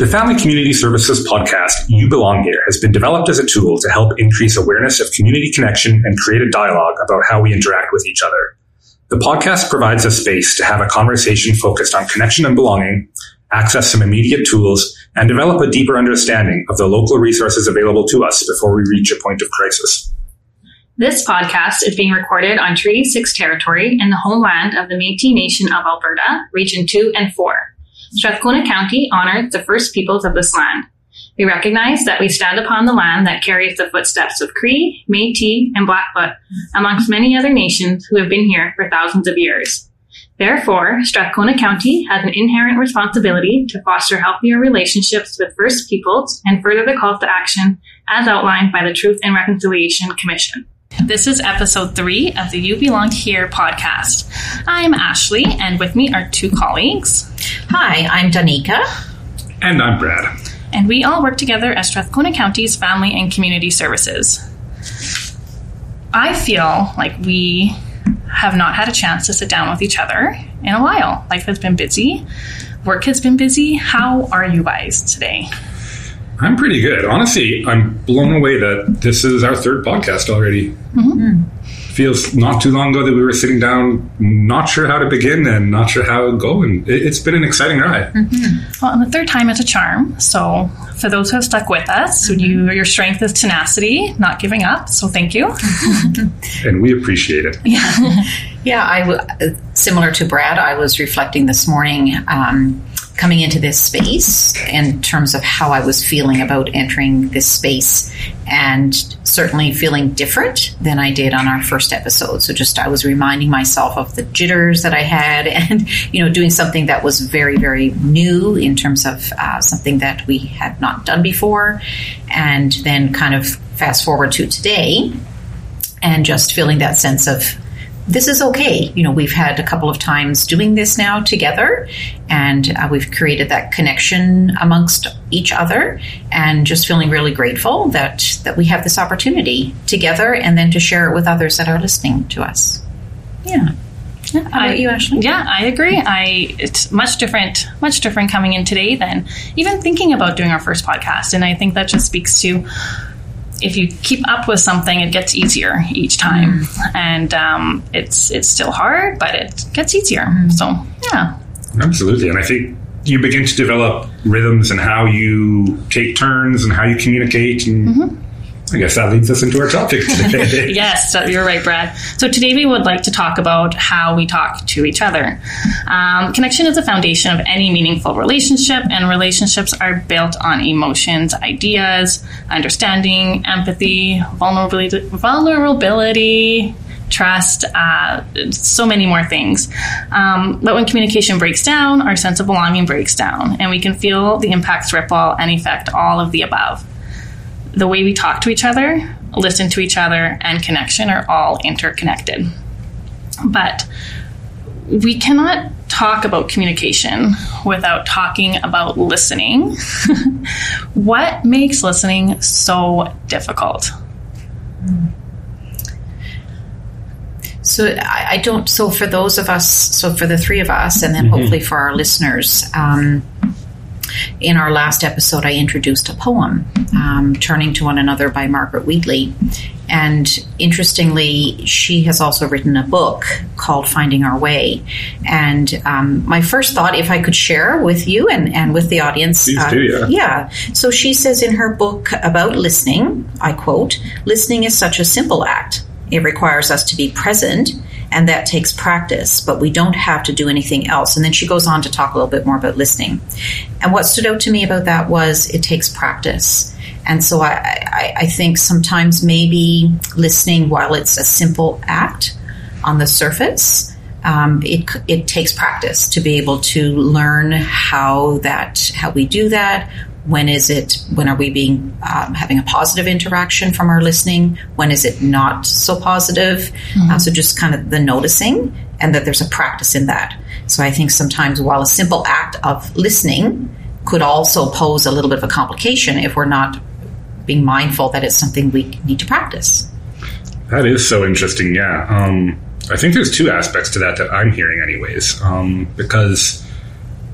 The Family Community Services podcast, You Belong Here, has been developed as a tool to help increase awareness of community connection and create a dialogue about how we interact with each other. The podcast provides a space to have a conversation focused on connection and belonging, access some immediate tools, and develop a deeper understanding of the local resources available to us before we reach a point of crisis. This podcast is being recorded on Treaty 6 territory in the homeland of the Métis Nation of Alberta, Region 2 and 4. Strathcona County honors the first peoples of this land. We recognize that we stand upon the land that carries the footsteps of Cree, Métis, and Blackfoot, amongst many other nations who have been here for thousands of years. Therefore, Strathcona County has an inherent responsibility to foster healthier relationships with First Peoples and further the call to action as outlined by the Truth and Reconciliation Commission. This is episode three of the You Belong Here podcast. I'm Ashley, and with me are two colleagues. Hi, I'm Danica. And I'm Brad. And we all work together as Strathcona County's Family and Community Services. I feel like we have not had a chance to sit down with each other in a while. Life has been busy, work has been busy. How are you guys today? I'm pretty good. Honestly, I'm blown away that this is our third podcast already. Mm-hmm. Feels not too long ago that we were sitting down, not sure how to begin and not sure how to go. And it, has been an exciting ride. Mm-hmm. Well, and the third time is a charm. So, for those who have stuck with us, mm-hmm. you, your strength is tenacity, not giving up. So, thank you. and we appreciate it. Yeah. yeah, I w- similar to Brad, I was reflecting this morning. Um, coming into this space in terms of how I was feeling about entering this space and certainly feeling different than I did on our first episode. So just I was reminding myself of the jitters that I had and, you know, doing something that was very, very new in terms of uh, something that we had not done before. And then kind of fast forward to today and just feeling that sense of this is okay. You know, we've had a couple of times doing this now together, and uh, we've created that connection amongst each other, and just feeling really grateful that that we have this opportunity together, and then to share it with others that are listening to us. Yeah. Yeah, How about I, you, Ashley? Yeah, I agree. I it's much different, much different coming in today than even thinking about doing our first podcast, and I think that just speaks to if you keep up with something, it gets easier each time, mm. and um, it's it's still hard, but it gets easier. Mm. So yeah, absolutely. And I think you begin to develop rhythms and how you take turns and how you communicate and. Mm-hmm I guess that leads us into our topic today. yes, you're right, Brad. So today we would like to talk about how we talk to each other. Um, connection is the foundation of any meaningful relationship, and relationships are built on emotions, ideas, understanding, empathy, vulnerability, vulnerability trust, uh, so many more things. Um, but when communication breaks down, our sense of belonging breaks down, and we can feel the impacts ripple and affect all of the above the way we talk to each other, listen to each other, and connection are all interconnected. But we cannot talk about communication without talking about listening. what makes listening so difficult? So I, I, don't. So for those of us, so for the three of us, and then mm-hmm. hopefully for our listeners, um, in our last episode, I introduced a poem, um, Turning to One Another by Margaret Wheatley. And interestingly, she has also written a book called Finding Our Way. And um, my first thought, if I could share with you and, and with the audience. Uh, do, yeah. yeah. So she says in her book about listening, I quote, listening is such a simple act. It requires us to be present and that takes practice, but we don't have to do anything else. And then she goes on to talk a little bit more about listening. And what stood out to me about that was it takes practice. And so I, I, I think sometimes maybe listening, while it's a simple act on the surface, um, it, it takes practice to be able to learn how that how we do that when is it when are we being um, having a positive interaction from our listening? When is it not so positive? Mm-hmm. uh, so just kind of the noticing and that there's a practice in that. So i think sometimes while a simple act of listening could also pose a little bit of a complication if we're not being mindful that it's something we need to practice. That is so interesting yeah. Um, i think there's two aspects to that that i'm hearing anyways. Um, because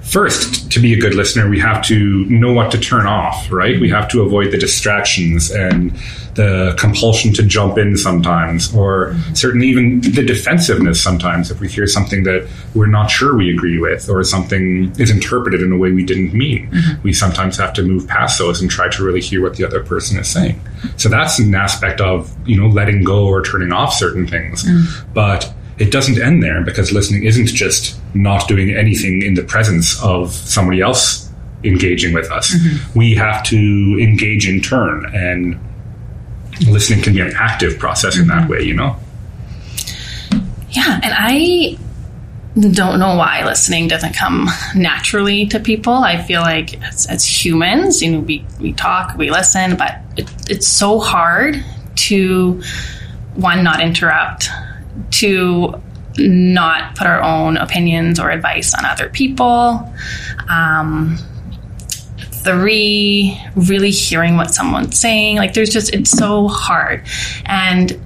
first, to be a good listener, we have to know what to turn off, right? We have to avoid the distractions and the compulsion to jump in sometimes, or certainly even the defensiveness sometimes if we hear something that we're not sure we agree with, or something is interpreted in a way we didn't mean. Mm-hmm. We sometimes have to move past those and try to really hear what the other person is saying. So that's an aspect of, you know, letting go or turning off certain things. Mm. But it doesn't end there because listening isn't just not doing anything in the presence of somebody else engaging with us. Mm-hmm. We have to engage in turn, and listening can be an active process in mm-hmm. that way, you know? Yeah, and I don't know why listening doesn't come naturally to people. I feel like as, as humans, you know, we, we talk, we listen, but it, it's so hard to one, not interrupt, to not put our own opinions or advice on other people. Um, three, really hearing what someone's saying. Like, there's just, it's so hard. And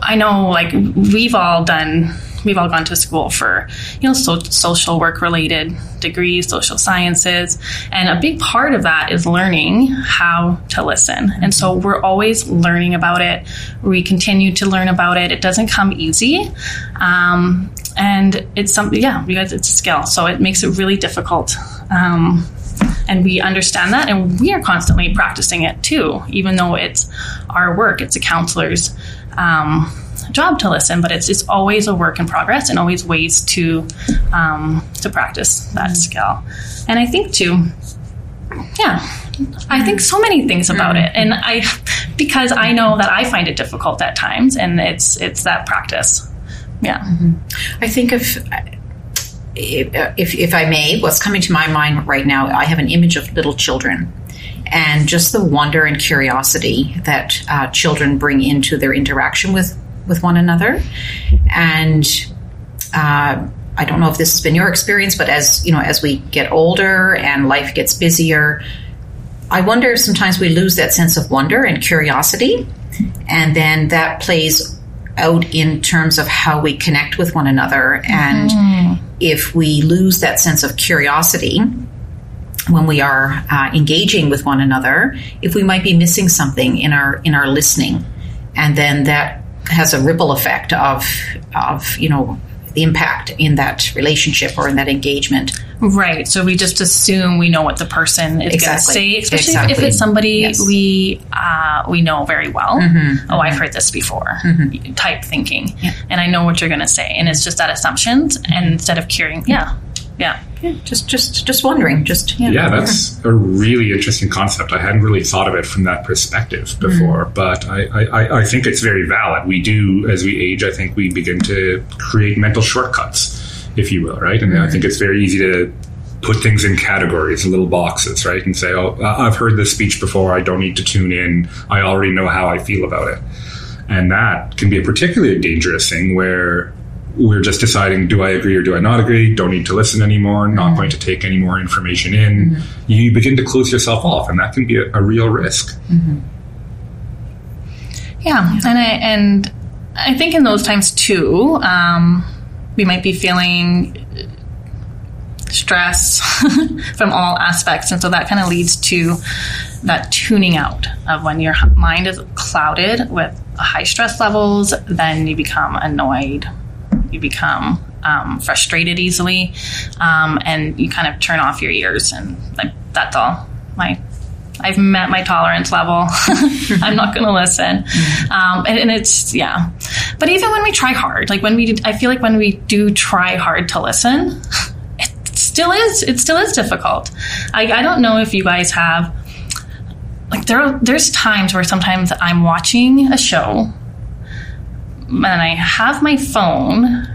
I know, like, we've all done we've all gone to school for you know so, social work related degrees social sciences. And a big part of that is learning how to listen. And so we're always learning about it. We continue to learn about it. It doesn't come easy. Um, and it's something yeah because it's a skill. So it makes it really difficult. Um, and we understand that. And we are constantly practicing it too even though it's our work. It's a counselor's um, job to listen, but it's it's always a work in progress and always ways to um, to practice that mm-hmm. skill. And I think too, yeah, I think so many things about mm-hmm. it, and I because I know that I find it difficult at times, and it's it's that practice. Yeah, mm-hmm. I think if. If, if I may, what's coming to my mind right now, I have an image of little children and just the wonder and curiosity that uh, children bring into their interaction with with one another. And uh, I don't know if this has been your experience, but as you know, as we get older and life gets busier, I wonder if sometimes we lose that sense of wonder and curiosity, and then that plays out in terms of how we connect with one another. And mm. if we lose that sense of curiosity when we are uh, engaging with one another, if we might be missing something in our in our listening, and then that has a ripple effect of of you know the impact in that relationship or in that engagement. Right. So we just assume we know what the person is exactly. going to say, especially exactly. if it's somebody yes. we uh, we know very well. Mm-hmm. Oh, I've heard this before. Mm-hmm. Type thinking, yeah. and I know what you're going to say, and it's just that assumptions, and instead of curing, yeah, yeah. Yeah, just just just wondering. Just yeah, yeah that's a really interesting concept. I hadn't really thought of it from that perspective before, mm but I, I, I think it's very valid. We do, as we age, I think we begin to create mental shortcuts, if you will, right? And mm I think it's very easy to put things in categories, little boxes, right? And say, oh, I've heard this speech before. I don't need to tune in. I already know how I feel about it. And that can be a particularly dangerous thing where we're just deciding do I agree or do I not agree? Don't need to listen anymore, not mm-hmm. going to take any more information in. Mm-hmm. You begin to close yourself off, and that can be a, a real risk. Mm-hmm. Yeah, and I and I think in those times too, um, we might be feeling stress from all aspects, and so that kind of leads to that tuning out of when your mind is clouded with high stress levels, then you become annoyed you become um, frustrated easily, um, and you kind of turn off your ears, and like, that's all. My I've met my tolerance level. I'm not going to listen, um, and, and, it's yeah. But even when we try hard, like when we, I feel like when we do try hard to listen, it still is. It still is difficult. I, I don't know if you guys have like there. Are, there's times where sometimes I'm watching a show and I have my phone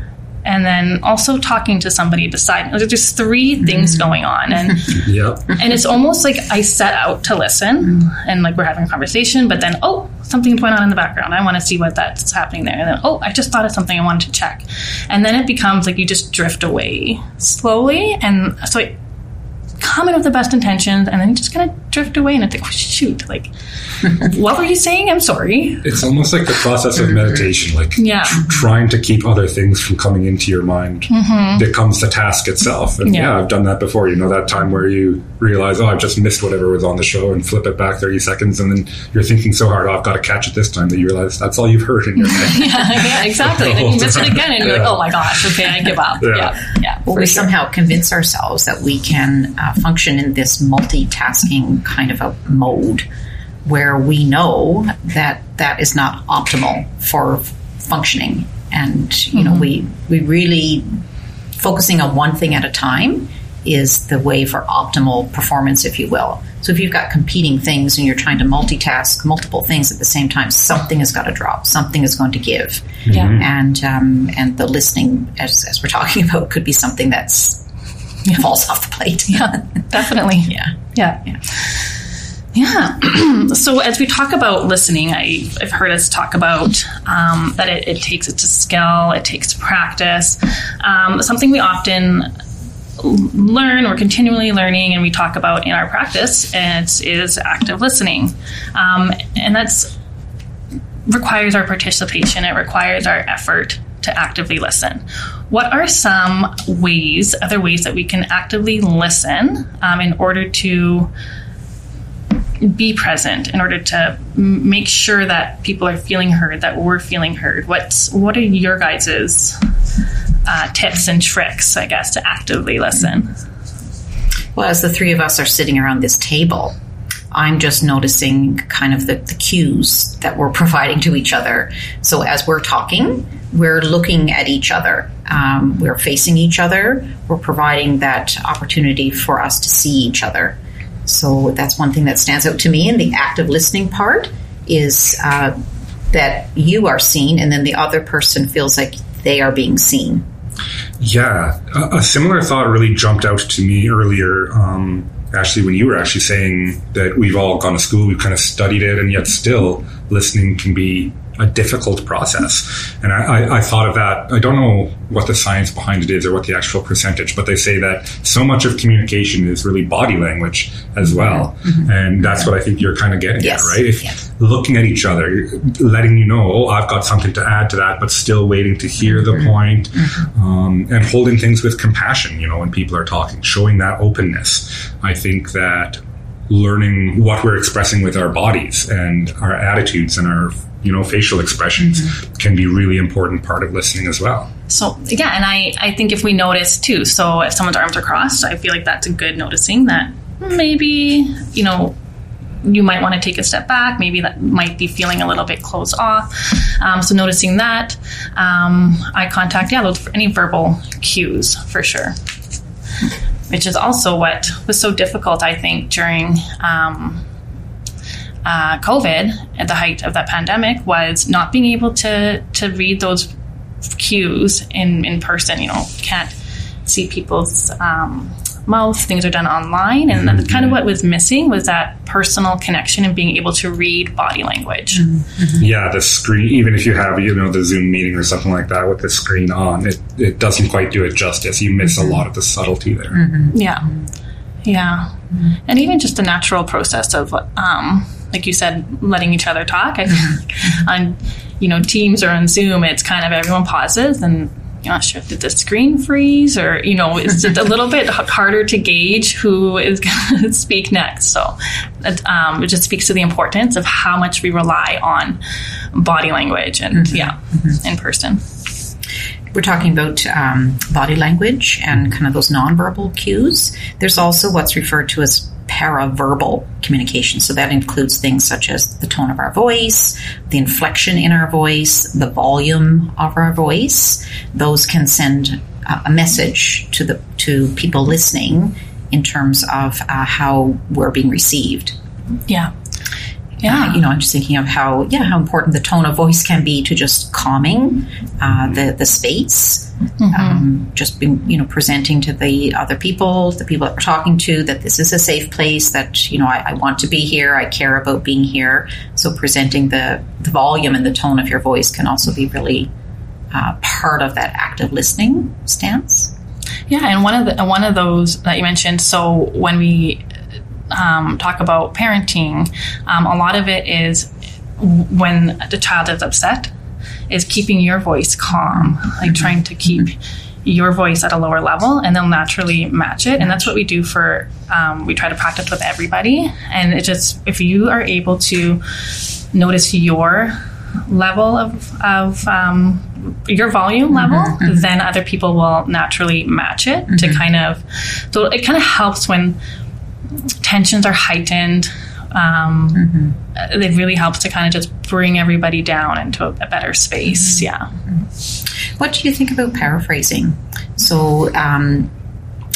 and then also talking to somebody beside me. There's three things mm-hmm. going on, and yep. and it's almost like I set out to listen, and like we're having a conversation, but then oh, something's going on in the background. I want to see what that's happening there, and then oh, I just thought of something I wanted to check, and then it becomes like you just drift away slowly, and so. It, come in with the best intentions and then you just kind of drift away and I think, oh, shoot, like, what were you saying? I'm sorry. It's almost like the process of meditation, like Yeah. tr- trying to keep other things from coming into your mind becomes the task itself. And Mm-hmm. Yeah. yeah. I've done that before. You know, that time where you realize, oh, I've just missed whatever was on the show and flip it back 30 seconds. And then you're thinking so hard, oh, I've got to catch it this time that you realize that's all you've heard in your head. yeah, yeah, exactly. And then you miss it again and you're like, oh my gosh, okay, I give up. Yeah. Yeah, yeah. Well, we sure. somehow convince ourselves that we can uh, function in this multitasking kind of a mode where we know that that is not optimal for functioning. And, you know, we, we really focusing on one thing at a time is the way for optimal performance, if you will. So if you've got competing things and you're trying to multitask multiple things at the same time, something has got to drop. Something is going to give. Yeah. And um, and the listening, as, as we're talking about, could be something that's falls off the plate. Yeah, definitely. yeah. Yeah. Yeah. Yeah. so as we talk about listening, I, I've heard us talk about um, that it, it takes it's a skill, it takes practice. Um, something we often learn or continually learning, and we talk about in our practice, is, is active listening, um, and that's requires our participation. It requires our effort to actively listen. What are some ways, other ways that we can actively listen um, in order to be present in order to m- make sure that people are feeling heard, that we're feeling heard. What's what are your guys's uh, tips and tricks, I guess, to actively listen? Well, as the three of us are sitting around this table, I'm just noticing kind of the, the cues that we're providing to each other. So as we're talking, we're looking at each other. Um, we're facing each other. We're providing that opportunity for us to see each other. So that's one thing that stands out to me. And the active listening part is uh, that you are seen, and then the other person feels like they are being seen. Yeah, a, a similar thought really jumped out to me earlier. Um, actually, when you were actually saying that we've all gone to school, we've kind of studied it, and yet still listening can be a difficult process. And I, I, I thought of that. I don't know what the science behind it is or what the actual percentage, but they say that so much of communication is really body language as well. Mm-hmm. And that's what I think you're kind of getting Yes. at, right? If Yes. looking at each other, letting you know, oh, I've got something to add to that, but still waiting to hear the mm-hmm. point, mm-hmm. um, and holding things with compassion, you know, when people are talking, showing that openness. I think that learning what we're expressing with our bodies and our attitudes and our, you know, facial expressions can be really important part of listening as well. So yeah, and I I think if we notice too, so if someone's arms are crossed, I feel like that's a good noticing that maybe you know you might want to take a step back. Maybe that might be feeling a little bit closed off. Um, so noticing that, um, eye contact, yeah, those any verbal cues for sure. Which is also what was so difficult, I think, during um, uh, COVID at the height of that pandemic was not being able to to read those cues in in person. You know, can't see people's um, mouth. Things are done online, and that's kind of what was missing was that personal connection and being able to read body language. Yeah, the screen, even if you have, you know, the Zoom meeting or something like that with the screen on, it, it doesn't quite do it justice. You miss a lot of the subtlety there. Yeah, yeah, and even just the natural process of, um, like you said, letting each other talk. I feel like on you know Teams or on Zoom, it's kind of everyone pauses and. You're not sure if did the screen freeze or you know it's just a little bit harder to gauge who is going to speak next. So it, um, it just speaks to the importance of how much we rely on body language and yeah, in person. We're talking about um, body language and kind of those nonverbal cues. There's also what's referred to as paraverbal communication. So that includes things such as the tone of our voice, the inflection in our voice, the volume of our voice. Those can send a message to the to people listening in terms of uh, how we're being received. Yeah, yeah. you know, I'm just thinking of how, yeah, how important the tone of voice can be to just calming uh, the the space. Um, just being, you know, presenting to the other people, the people that we're talking to, that this is a safe place. That you know, I, I want to be here. I care about being here. So presenting the the volume and the tone of your voice can also be really uh, part of that active listening stance. Yeah, and one of the one of those that you mentioned. So when we um, talk about parenting, um, a lot of it is when the child is upset, is keeping your voice calm, like trying to keep your voice at a lower level, and they'll naturally match it. And that's what we do for. Um, we try to practice with everybody, and it just if you are able to notice your level of of um, your volume level, mm-hmm, then other people will naturally match it mm-hmm. to kind of. So it kind of helps when tensions are heightened. Um, mm-hmm. It really helps to kind of just bring everybody down into a, a better space. Mm-hmm. Yeah. Mm-hmm. What do you think about paraphrasing? So, um,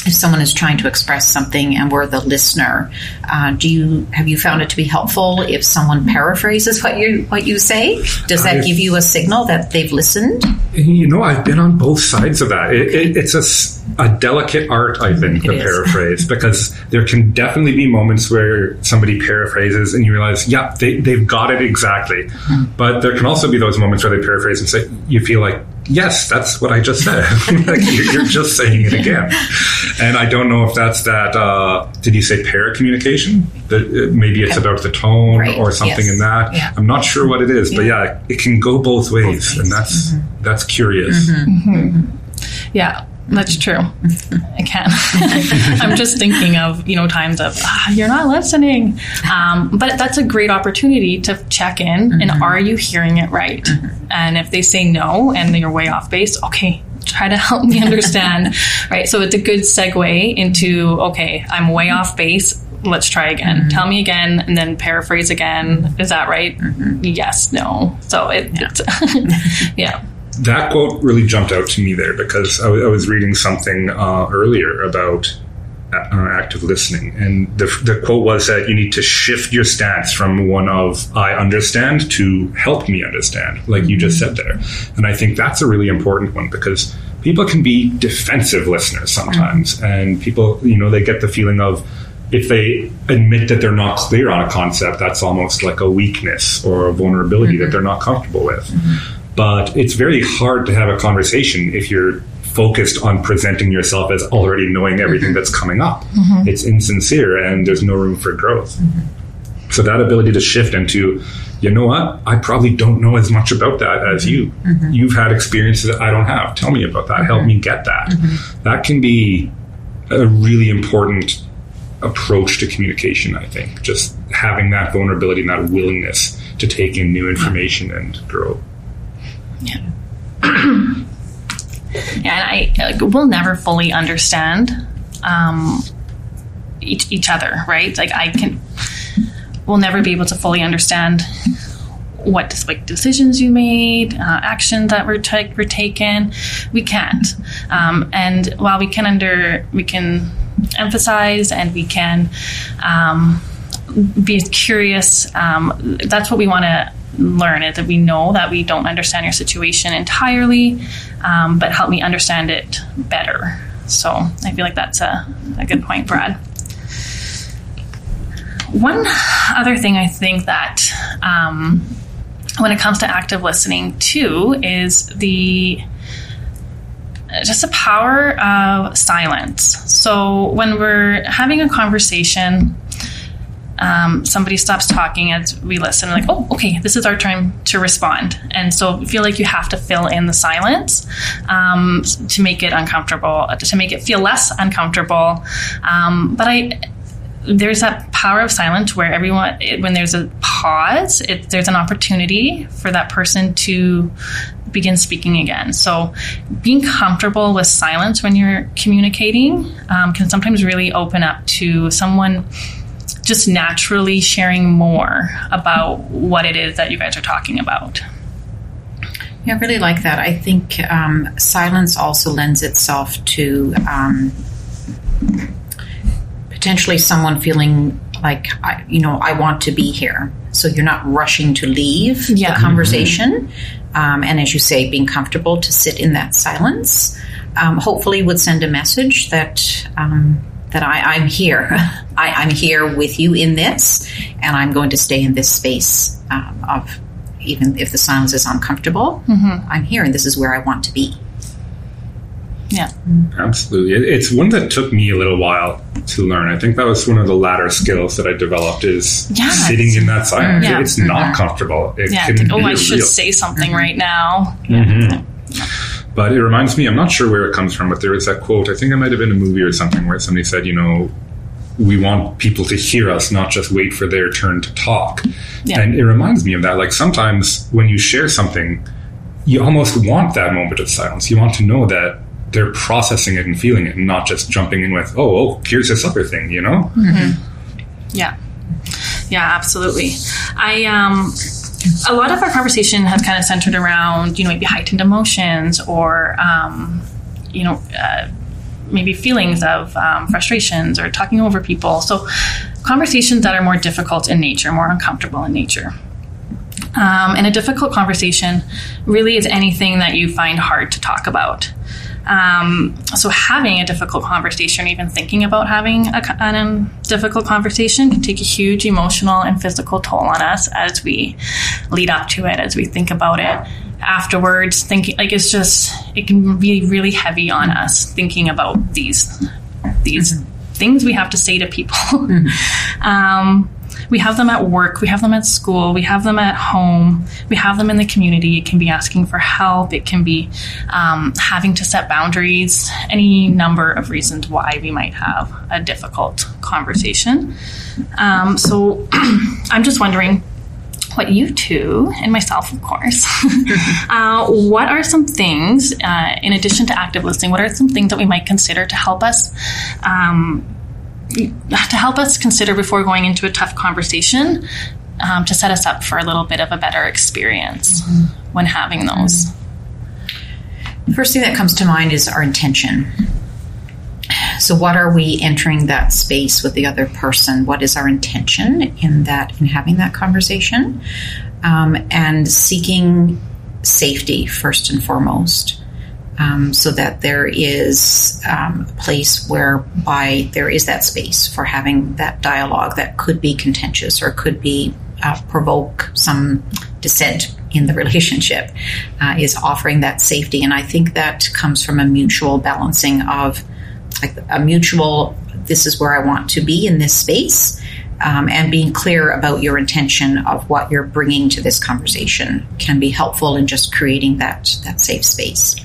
if someone is trying to express something and we're the listener, uh, do you have you found it to be helpful if someone paraphrases what you what you say? Does that I've, give you a signal that they've listened? You know, I've been on both sides of that. It, it, it's a, a delicate art, I think, to paraphrase because there can definitely be moments where somebody paraphrases and you realize, yeah, they, they've got it exactly. Mm-hmm. But there can also be those moments where they paraphrase and say, you feel like yes, that's what I just said. like, you're just saying it again. And I don't know if that's that, uh, did you say paracommunication? That uh, maybe it's about the tone right. or something yes. in that. Yeah. I'm not sure what it is, yeah. but yeah, it can go both ways. Both ways. And that's, mm-hmm. that's curious. Mm-hmm. Mm-hmm. Yeah. That's true. I can. I'm just thinking of you know times of ah, you're not listening, um, but that's a great opportunity to check in mm-hmm. and are you hearing it right? Mm-hmm. And if they say no and you're way off base, okay, try to help me understand, right? So it's a good segue into okay, I'm way off base. Let's try again. Mm-hmm. Tell me again, and then paraphrase again. Is that right? Mm-hmm. Yes, no. So it, yeah. yeah that quote really jumped out to me there because I, w- I was reading something uh, earlier about uh, active listening, and the, the quote was that you need to shift your stance from one of "I understand" to "help me understand," like you just said there. And I think that's a really important one because people can be defensive listeners sometimes, mm-hmm. and people, you know, they get the feeling of if they admit that they're not clear on a concept, that's almost like a weakness or a vulnerability mm-hmm. that they're not comfortable with. Mm-hmm. But it's very hard to have a conversation if you're focused on presenting yourself as already knowing everything that's coming up. Mm-hmm. It's insincere and there's no room for growth. Mm-hmm. So that ability to shift into, you know what, I probably don't know as much about that as you. Mm-hmm. You've had experiences that I don't have. Tell me about that. Help me get that. Mm-hmm. That can be a really important approach to communication, I think. Just having that vulnerability and that willingness to take in new information and grow. Yeah. yeah, and I we'll never fully understand um, each each other, right? Like I can, we'll never be able to fully understand what like decisions you made, uh, actions that were, ta- were taken. We can't. Um, and while we can under we can emphasize and we can um, be curious, um, that's what we want to learn it that we know that we don't understand your situation entirely, um, but help me understand it better. So I feel like that's a, a good point, Brad. One other thing I think that um, when it comes to active listening too is the just the power of silence. So when we're having a conversation, um, somebody stops talking as we listen, like, oh, okay, this is our time to respond. And so feel like you have to fill in the silence um, to make it uncomfortable, to make it feel less uncomfortable. Um, but I, there's that power of silence where everyone, when there's a pause, it, there's an opportunity for that person to begin speaking again. So, being comfortable with silence when you're communicating um, can sometimes really open up to someone just naturally sharing more about what it is that you guys are talking about. Yeah, I really like that. I think um, silence also lends itself to um, potentially someone feeling like, you know, I want to be here. So you're not rushing to leave yeah. the conversation. Mm-hmm. Um, and as you say, being comfortable to sit in that silence um, hopefully would send a message that um, that I, am here. I, am here with you in this, and I'm going to stay in this space um, of even if the silence is uncomfortable. Mm-hmm. I'm here, and this is where I want to be. Yeah. Absolutely. It's one that took me a little while to learn. I think that was one of the latter skills that I developed is Yeah, sitting in that silence. Yeah. It's not comfortable. It Yeah. can think, oh, be I should real. say something right now. But it reminds me, I'm not sure where it comes from, but there was that quote, I think it might have been a movie or something, where somebody said, you know, we want people to hear us, not just wait for their turn to talk. Yeah. And it reminds me of that. Like sometimes when you share something, you almost want that moment of silence. You want to know that they're processing it and feeling it and not just jumping in with, oh, oh here's this other thing, you know? Yeah. Yeah, absolutely. I um a lot of our conversation has kind of centered around, you know, maybe heightened emotions or um, you know, uh, maybe feelings of um, frustrations or talking over people. So conversations that are more difficult in nature, more uncomfortable in nature. Um, and a difficult conversation really is anything that you find hard to talk about. Um, so having a difficult conversation, even thinking about having a, an, um, difficult conversation, can take a huge emotional and physical toll on us as we lead up to it, as we think about it afterwards. Thinking like it's just it can be really heavy on us thinking about these these things we have to say to people. um, we have them at work, we have them at school, we have them at home, we have them in the community. It can be asking for help, it can be um, having to set boundaries, any number of reasons why we might have a difficult conversation. Um, so I'm just wondering what you two, and myself, of course, uh, what are some things, uh, in addition to active listening, what are some things that we might consider to help us? Um, to help us consider before going into a tough conversation um, to set us up for a little bit of a better experience when having those. The first thing that comes to mind is our intention. So, what are we entering that space with the other person? What is our intention in that in having that conversation, um, and seeking safety first and foremost, um, so that there is um, a place whereby there is that space for having that dialogue that could be contentious or could be uh, provoke some dissent in the relationship. Uh, is offering that safety, and I think that comes from a mutual balancing of like a mutual this is where i want to be in this space um, and being clear about your intention of what you're bringing to this conversation can be helpful in just creating that that safe space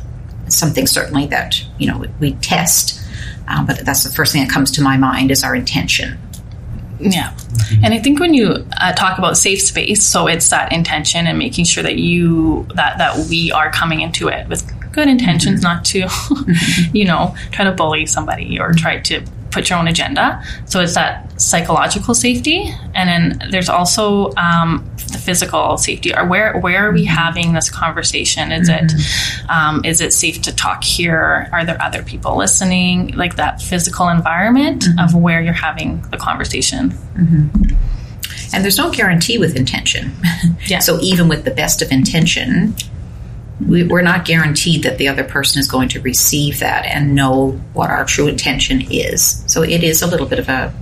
something certainly that you know we test. Uh, but that's the first thing that comes to my mind is our intention. Yeah. And I think when you uh, talk about safe space, so it's that intention and making sure that you, that, that we are coming into it with good intentions, not to, you know, try to bully somebody or try to put your own agenda. So it's that psychological safety. And then there's also um, the physical safety. Or where, where are we having this conversation? Is it, um, is it safe to talk here? Are there other people listening? Like that physical environment of where you're having the conversation. and there's no guarantee with intention Yeah. so even with the best of intention we, we're not guaranteed that the other person is going to receive that and know what our true intention is. So it is a little bit of a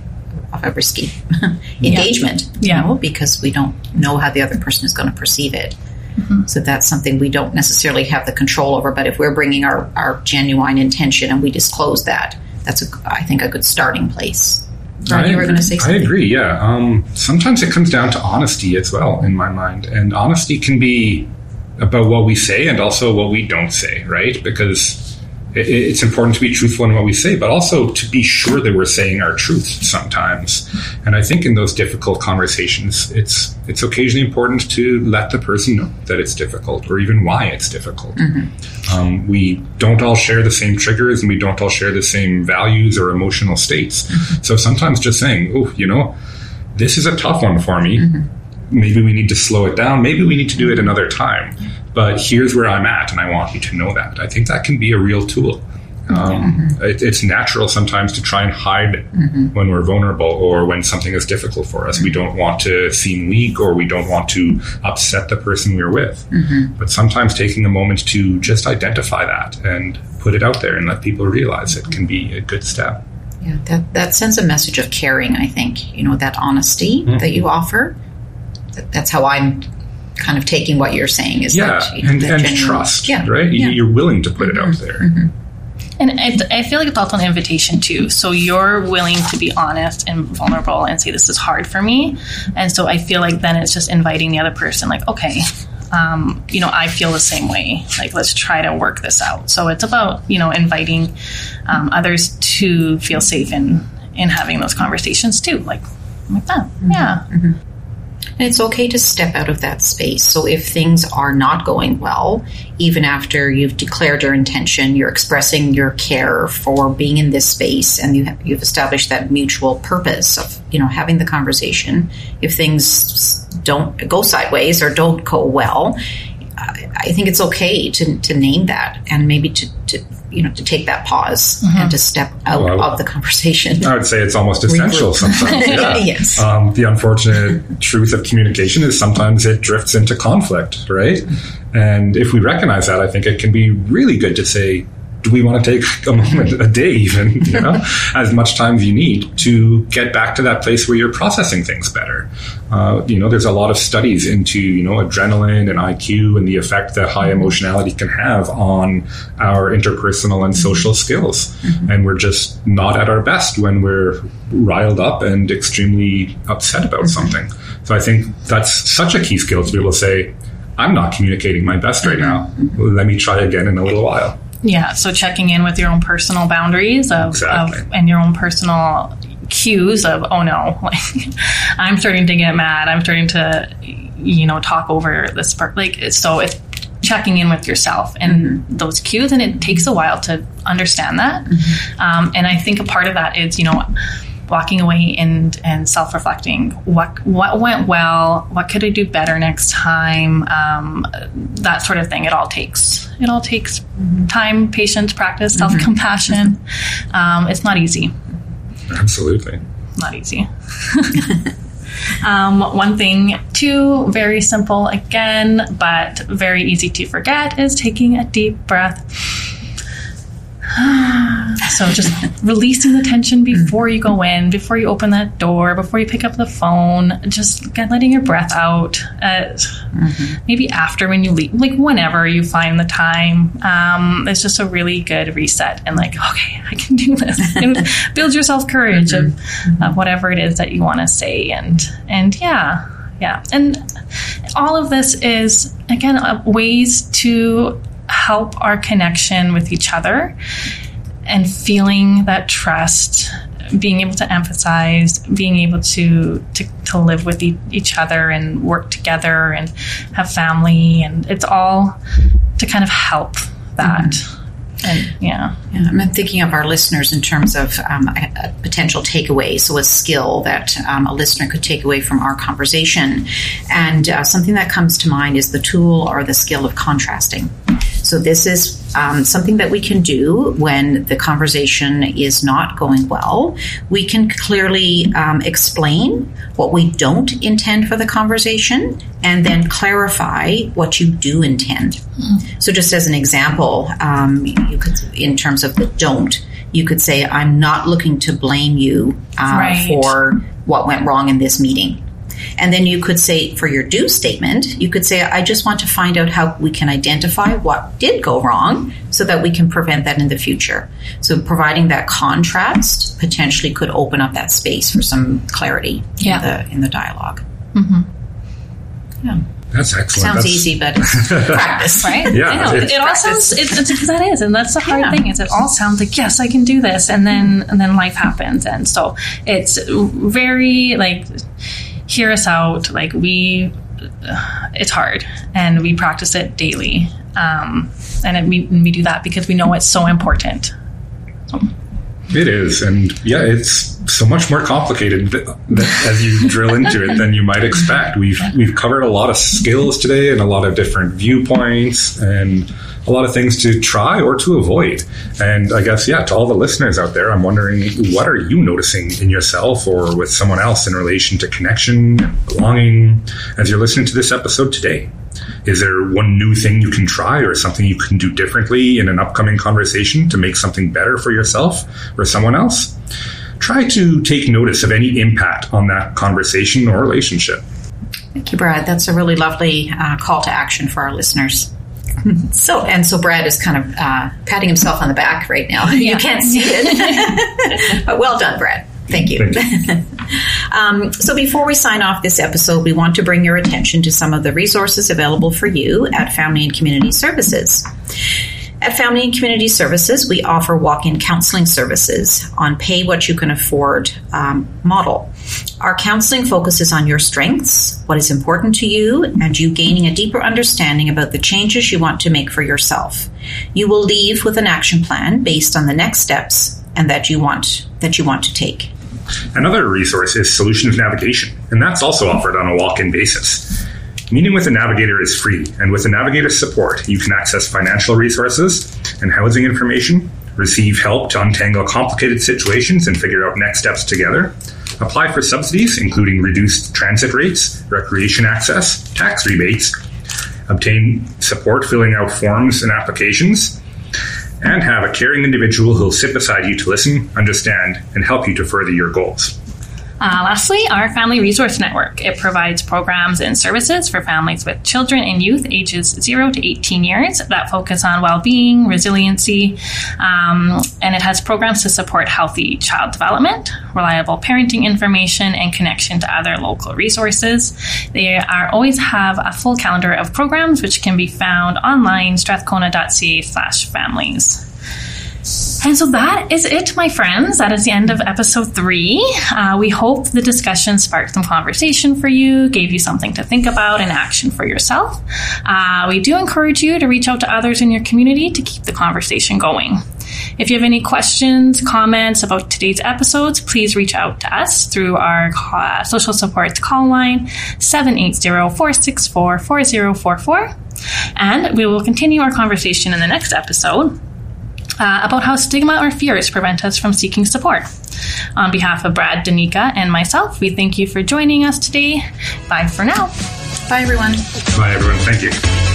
of a risky engagement, Yeah. you know, because we don't know how the other person is going to perceive it. Mm-hmm. So that's something we don't necessarily have the control over. But if we're bringing our, our genuine intention and we disclose that, that's a, I think a good starting place. Ron, you were going to say I agree. Yeah. Um, sometimes it comes down to honesty as well, in my mind, and honesty can be about what we say and also what we don't say, right? Because it, it's important to be truthful in what we say, but also to be sure that we're saying our truth sometimes. And I think in those difficult conversations, it's it's occasionally important to let the person know that it's difficult or even why it's difficult. Mm-hmm. Um, we don't all share the same triggers and we don't all share the same values or emotional states. Mm-hmm. So sometimes just saying, oh, you know, this is a tough one for me. Mm-hmm. Maybe we need to slow it down. Maybe we need to do it another time. But here's where I'm at, and I want you to know that. I think that can be a real tool. Um, it, it's natural sometimes to try and hide when we're vulnerable or when something is difficult for us. We don't want to seem weak or we don't want to upset the person we're with. But sometimes taking a moment to just identify that and put it out there and let people realize it can be a good step. Yeah, that, that sends a message of caring, I think. You know, that honesty Mm-hmm. that you offer. That, that's how I'm kind of taking what you're saying is Yeah, that and, that and genuine- trust, Yeah, right? You- yeah. Mm-hmm. You're willing to put it out there. And it, I feel like it's also an invitation too. So you're willing to be honest and vulnerable and say, this is hard for me. And so I feel like then it's just inviting the other person, like, okay, um, you know, I feel the same way. Like, let's try to work this out. So it's about, you know, inviting um, others to feel safe in, in having those conversations too. Like, like that. Yeah. And it's okay to step out of that space. So if things are not going well, even after you've declared your intention, you're expressing your care for being in this space, and you have, you've established that mutual purpose of you know having the conversation. If things don't go sideways or don't go well, I think it's okay to, to name that and maybe to, to you know to take that pause and to step out Well, of the conversation. I would say it's almost essential Regroup. sometimes. Yeah. Yes. Um, the unfortunate truth of communication is sometimes it drifts into conflict, right? And if we recognize that, I think it can be really good to say, do we want to take a moment, a day even, you know, as much time as you need to get back to that place where you're processing things better? Uh, you know, there's a lot of studies into, you know, adrenaline and IQ and the effect that high mm-hmm. emotionality can have on our interpersonal and mm-hmm. social skills. Mm-hmm. And we're just not at our best when we're riled up and extremely upset about something. So I think that's such a key skill to be able to say, I'm not communicating my best right now. Let me try again in a little while. Yeah, so checking in with your own personal boundaries of, Exactly. of and your own personal cues of oh no, like I'm starting to get mad. I'm starting to you know talk over this part. Like so, it's checking in with yourself and those cues, and it takes a while to understand that. Um, and I think a part of that is you know walking away and and self reflecting. What what went well? What could I do better next time? Um, that sort of thing. It all takes it all takes time, patience, practice, self compassion. Um, it's not easy. Absolutely. Not easy. um, one thing, too, very simple again, but very easy to forget, is taking a deep breath. So just releasing the tension before you go in, before you open that door, before you pick up the phone, just letting your breath out. Uh, Maybe after when you leave, like whenever you find the time. Um, it's just a really good reset and like, okay, I can do this. and build yourself courage of, of whatever it is that you want to say. And and yeah, yeah. And all of this is again uh, ways to help our connection with each other and feeling that trust being able to emphasize being able to to, to live with e- each other and work together and have family. And it's all to kind of help that mm-hmm. And yeah Yeah, I'm thinking of our listeners in terms of um, potential takeaway. So, a skill that um, a listener could take away from our conversation. And uh, something that comes to mind is the tool or the skill of contrasting. So, this is um, something that we can do when the conversation is not going well. We can clearly um, explain what we don't intend for the conversation and then clarify what you do intend. So, just as an example, um, you could, in terms of the don't, you could say, "I'm not looking to blame you uh, Right. for what went wrong in this meeting." And then you could say, for your do statement, you could say, "I just want to find out how we can identify what did go wrong, so that we can prevent that in the future." So, providing that contrast potentially could open up that space for some clarity Yeah. in the in the dialog mm-hmm. Yeah, That's excellent. Sounds That's- easy, but it's practice, right Yeah, I know. it's it all practice. sounds it's, it's that is and that's the hard Yeah. thing is it all sounds like yes I can do this and then and then life happens and so it's very like hear us out like we it's hard and we practice it daily. Um, and it, we, we do that because we know it's so important. It is, and yeah, it's so much more complicated as you drill into it than you might expect. We've we've covered a lot of skills today and a lot of different viewpoints and a lot of things to try or to avoid. And I guess yeah, to all the listeners out there, I'm wondering what are you noticing in yourself or with someone else in relation to connection, belonging, as you're listening to this episode today. Is there one new thing you can try or something you can do differently in an upcoming conversation to make something better for yourself or someone else? Try to take notice of any impact on that conversation or relationship. Thank you, Brad. That's a really lovely uh, call to action for our listeners. So, and so Brad is kind of uh, patting himself on the back right now. You can't see it. but well done, Brad. Thank you. Thank you. um, so, before we sign off this episode, we want to bring your attention to some of the resources available for you at Family and Community Services. At Family and Community Services, we offer walk in counseling services on pay what you can afford um, model. Our counseling focuses on your strengths, what is important to you, and you gaining a deeper understanding about the changes you want to make for yourself. You will leave with an action plan based on the next steps and that you want that you want to take. Another resource is Solutions Navigation, and that's also offered on a walk in basis. Meeting with a navigator is free, and with a navigator's support, you can access financial resources and housing information, receive help to untangle complicated situations and figure out next steps together, apply for subsidies, including reduced transit rates, recreation access, tax rebates, obtain support filling out forms and applications, and have a caring individual who'll sit beside you to listen, understand, and help you to further your goals. Uh, lastly, our Family Resource Network. It provides programs and services for families with children and youth ages 0 to 18 years that focus on well being, resiliency, um, and it has programs to support healthy child development, reliable parenting information, and connection to other local resources. They are always have a full calendar of programs which can be found online, strathcona.ca slash families. And so that is it, my friends. That is the end of episode three. Uh, we hope the discussion sparked some conversation for you, gave you something to think about and action for yourself. Uh, we do encourage you to reach out to others in your community to keep the conversation going. If you have any questions, comments about today's episodes, please reach out to us through our uh, social supports call line 780-464-4044. And we will continue our conversation in the next episode uh, about how stigma or fears prevent us from seeking support. On behalf of Brad, Danica, and myself, we thank you for joining us today. Bye for now. Bye, everyone. Bye, everyone. Thank you.